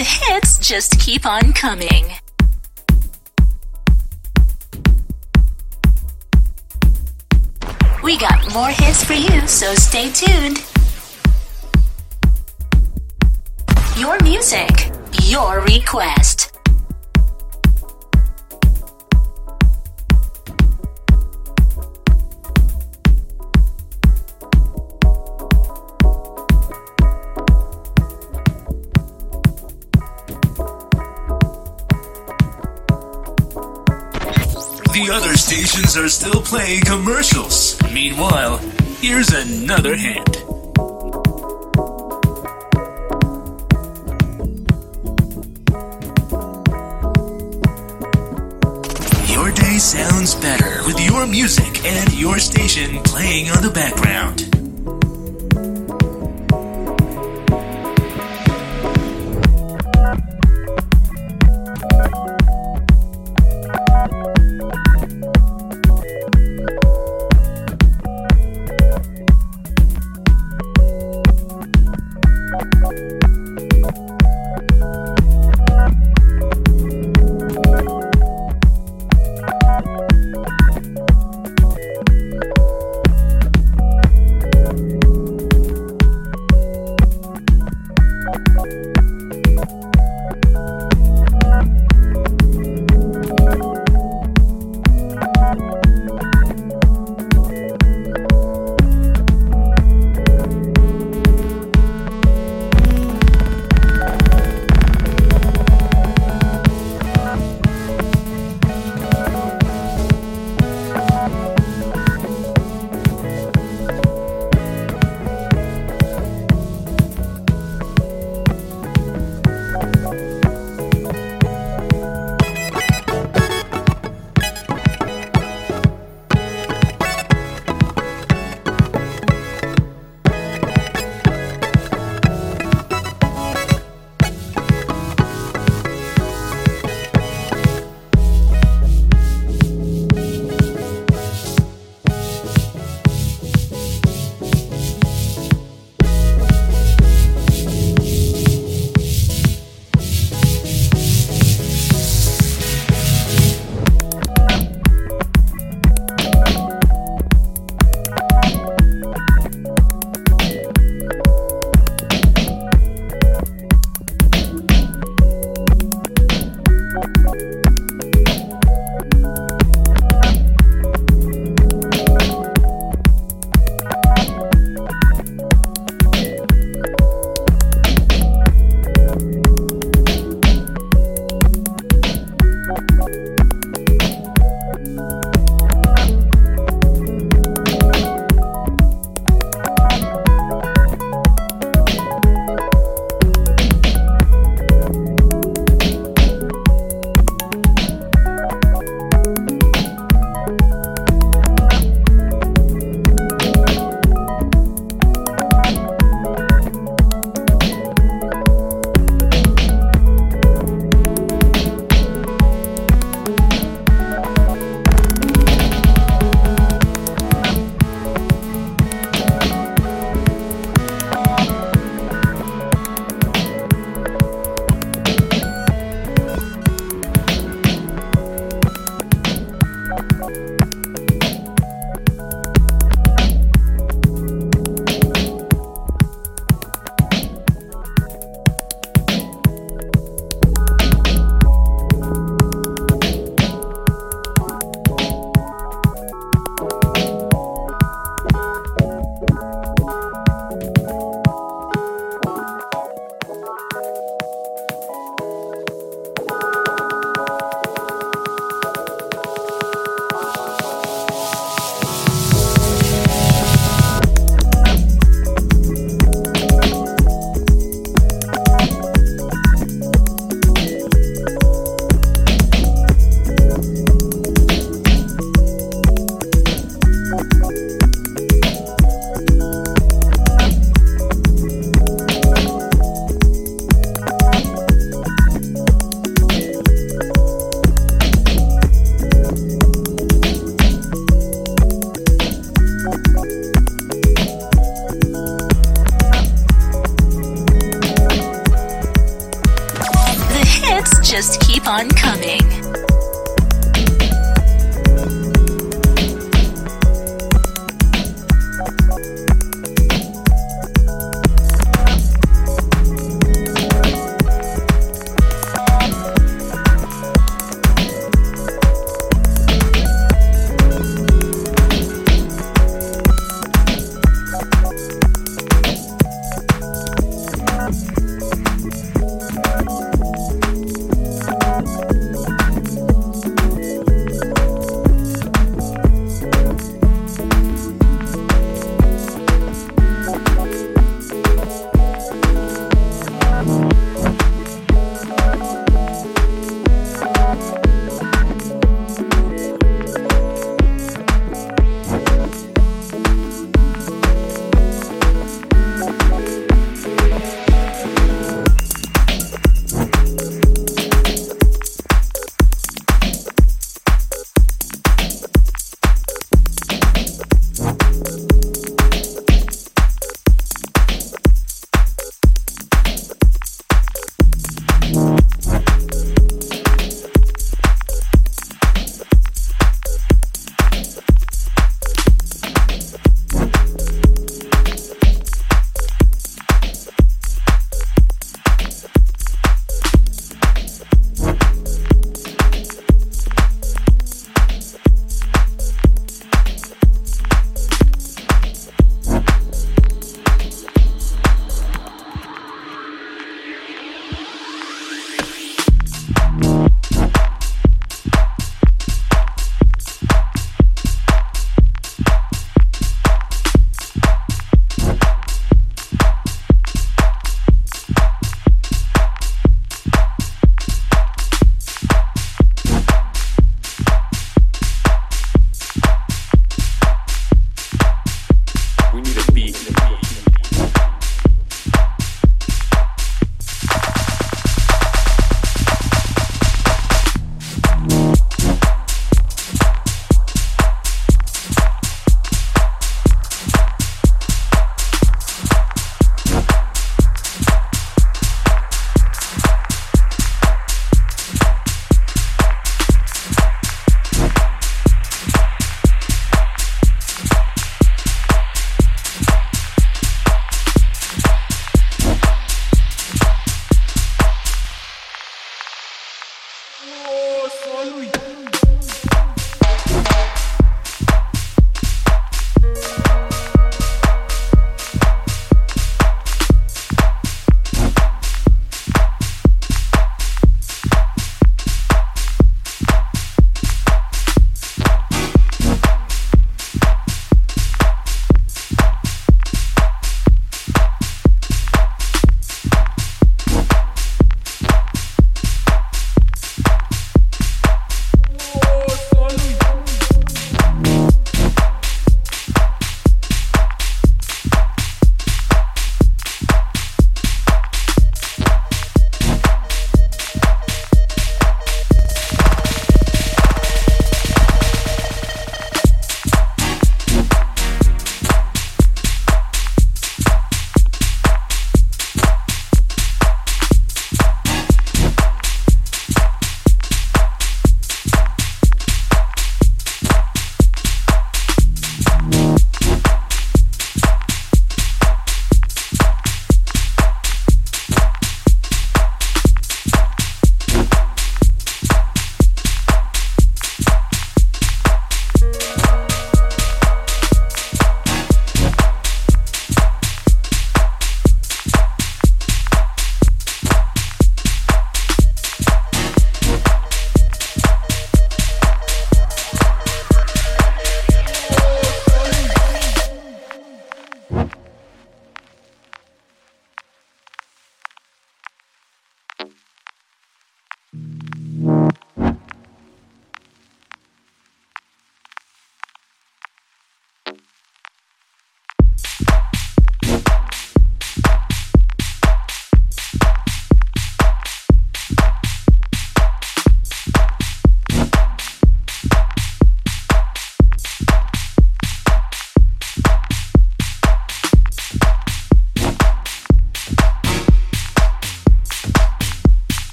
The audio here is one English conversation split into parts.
The hits just keep on coming. We got more hits for you, so stay tuned. Your music, your request. Stations are still playing commercials. Meanwhile, here's another hint. Your day sounds better with your music and your station playing on the background.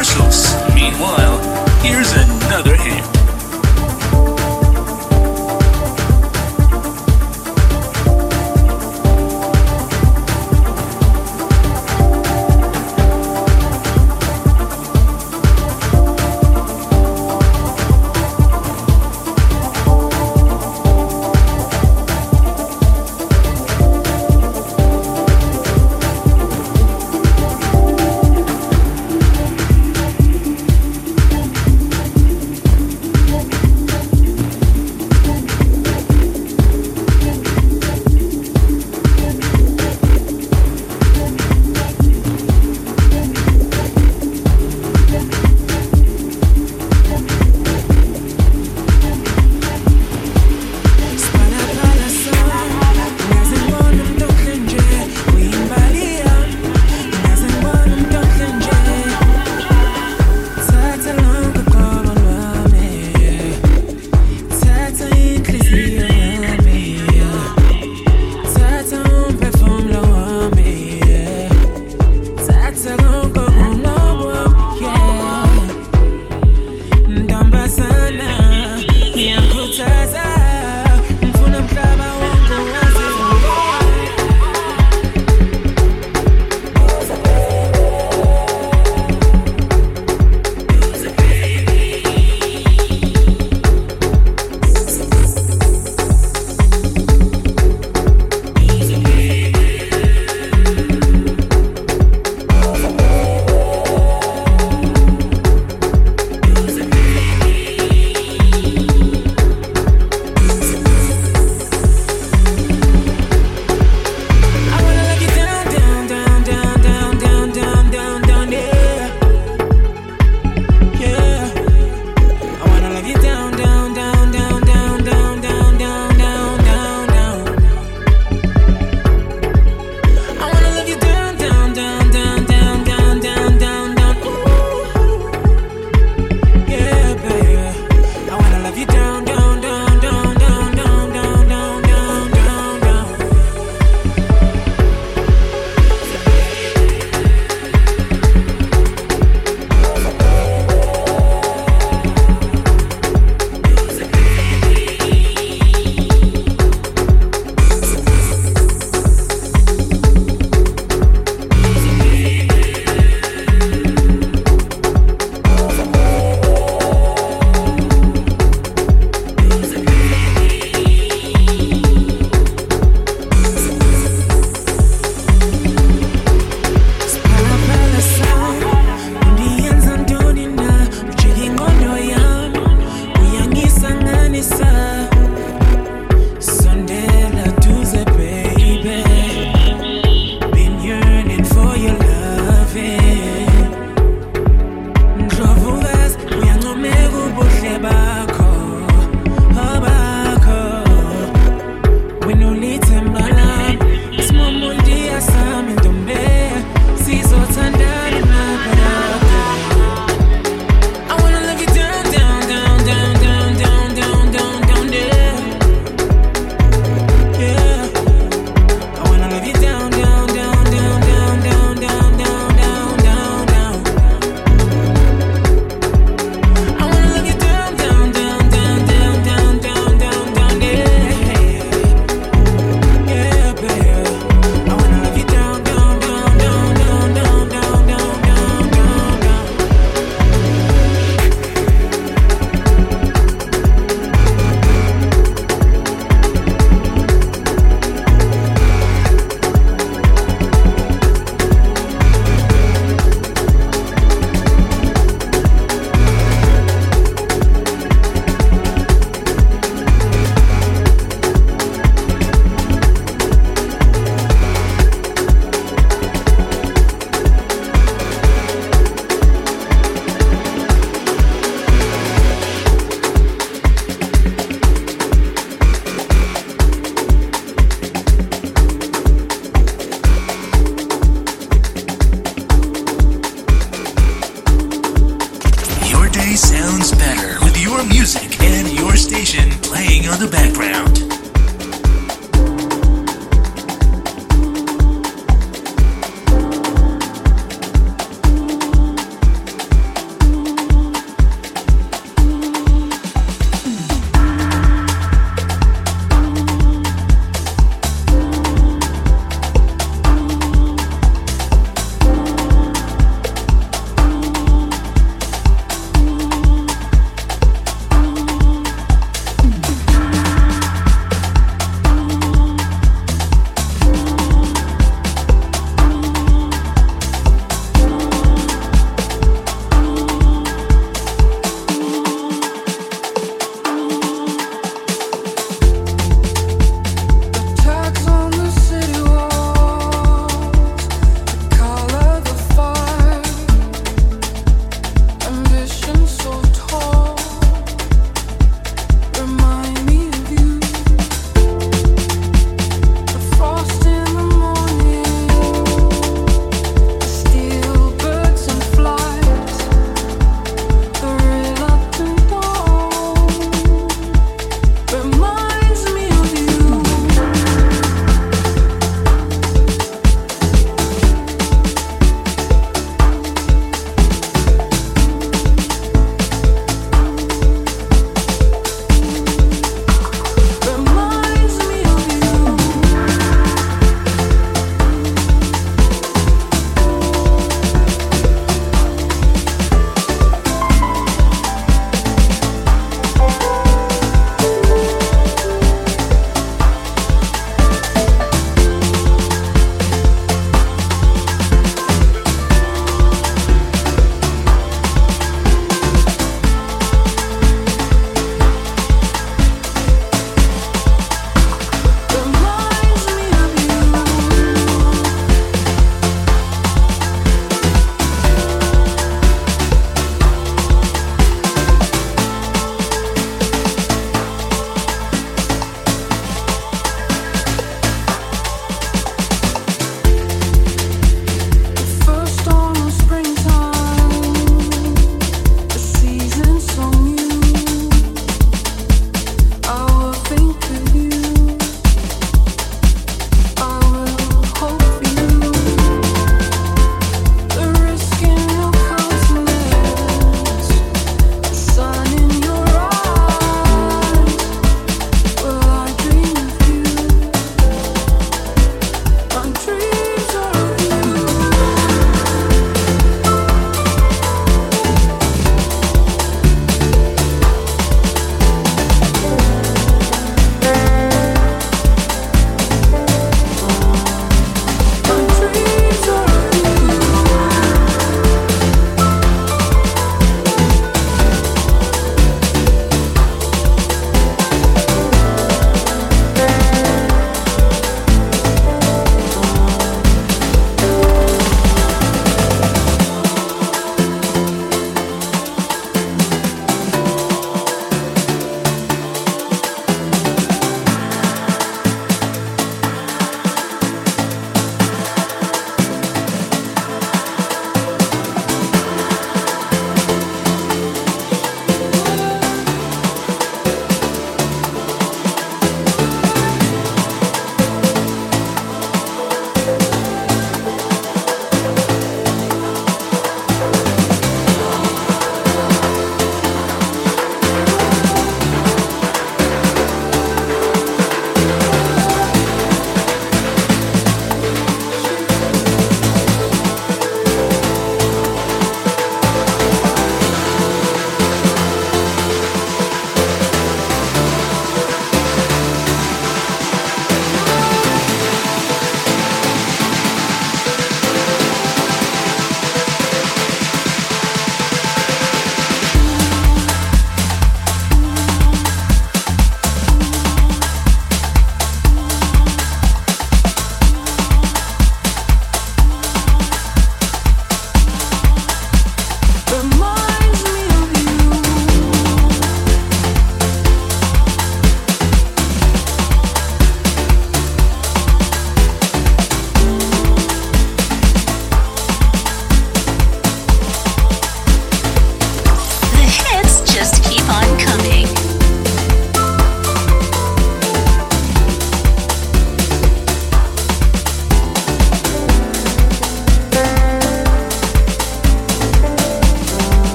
Commercials. Meanwhile, here's another hit.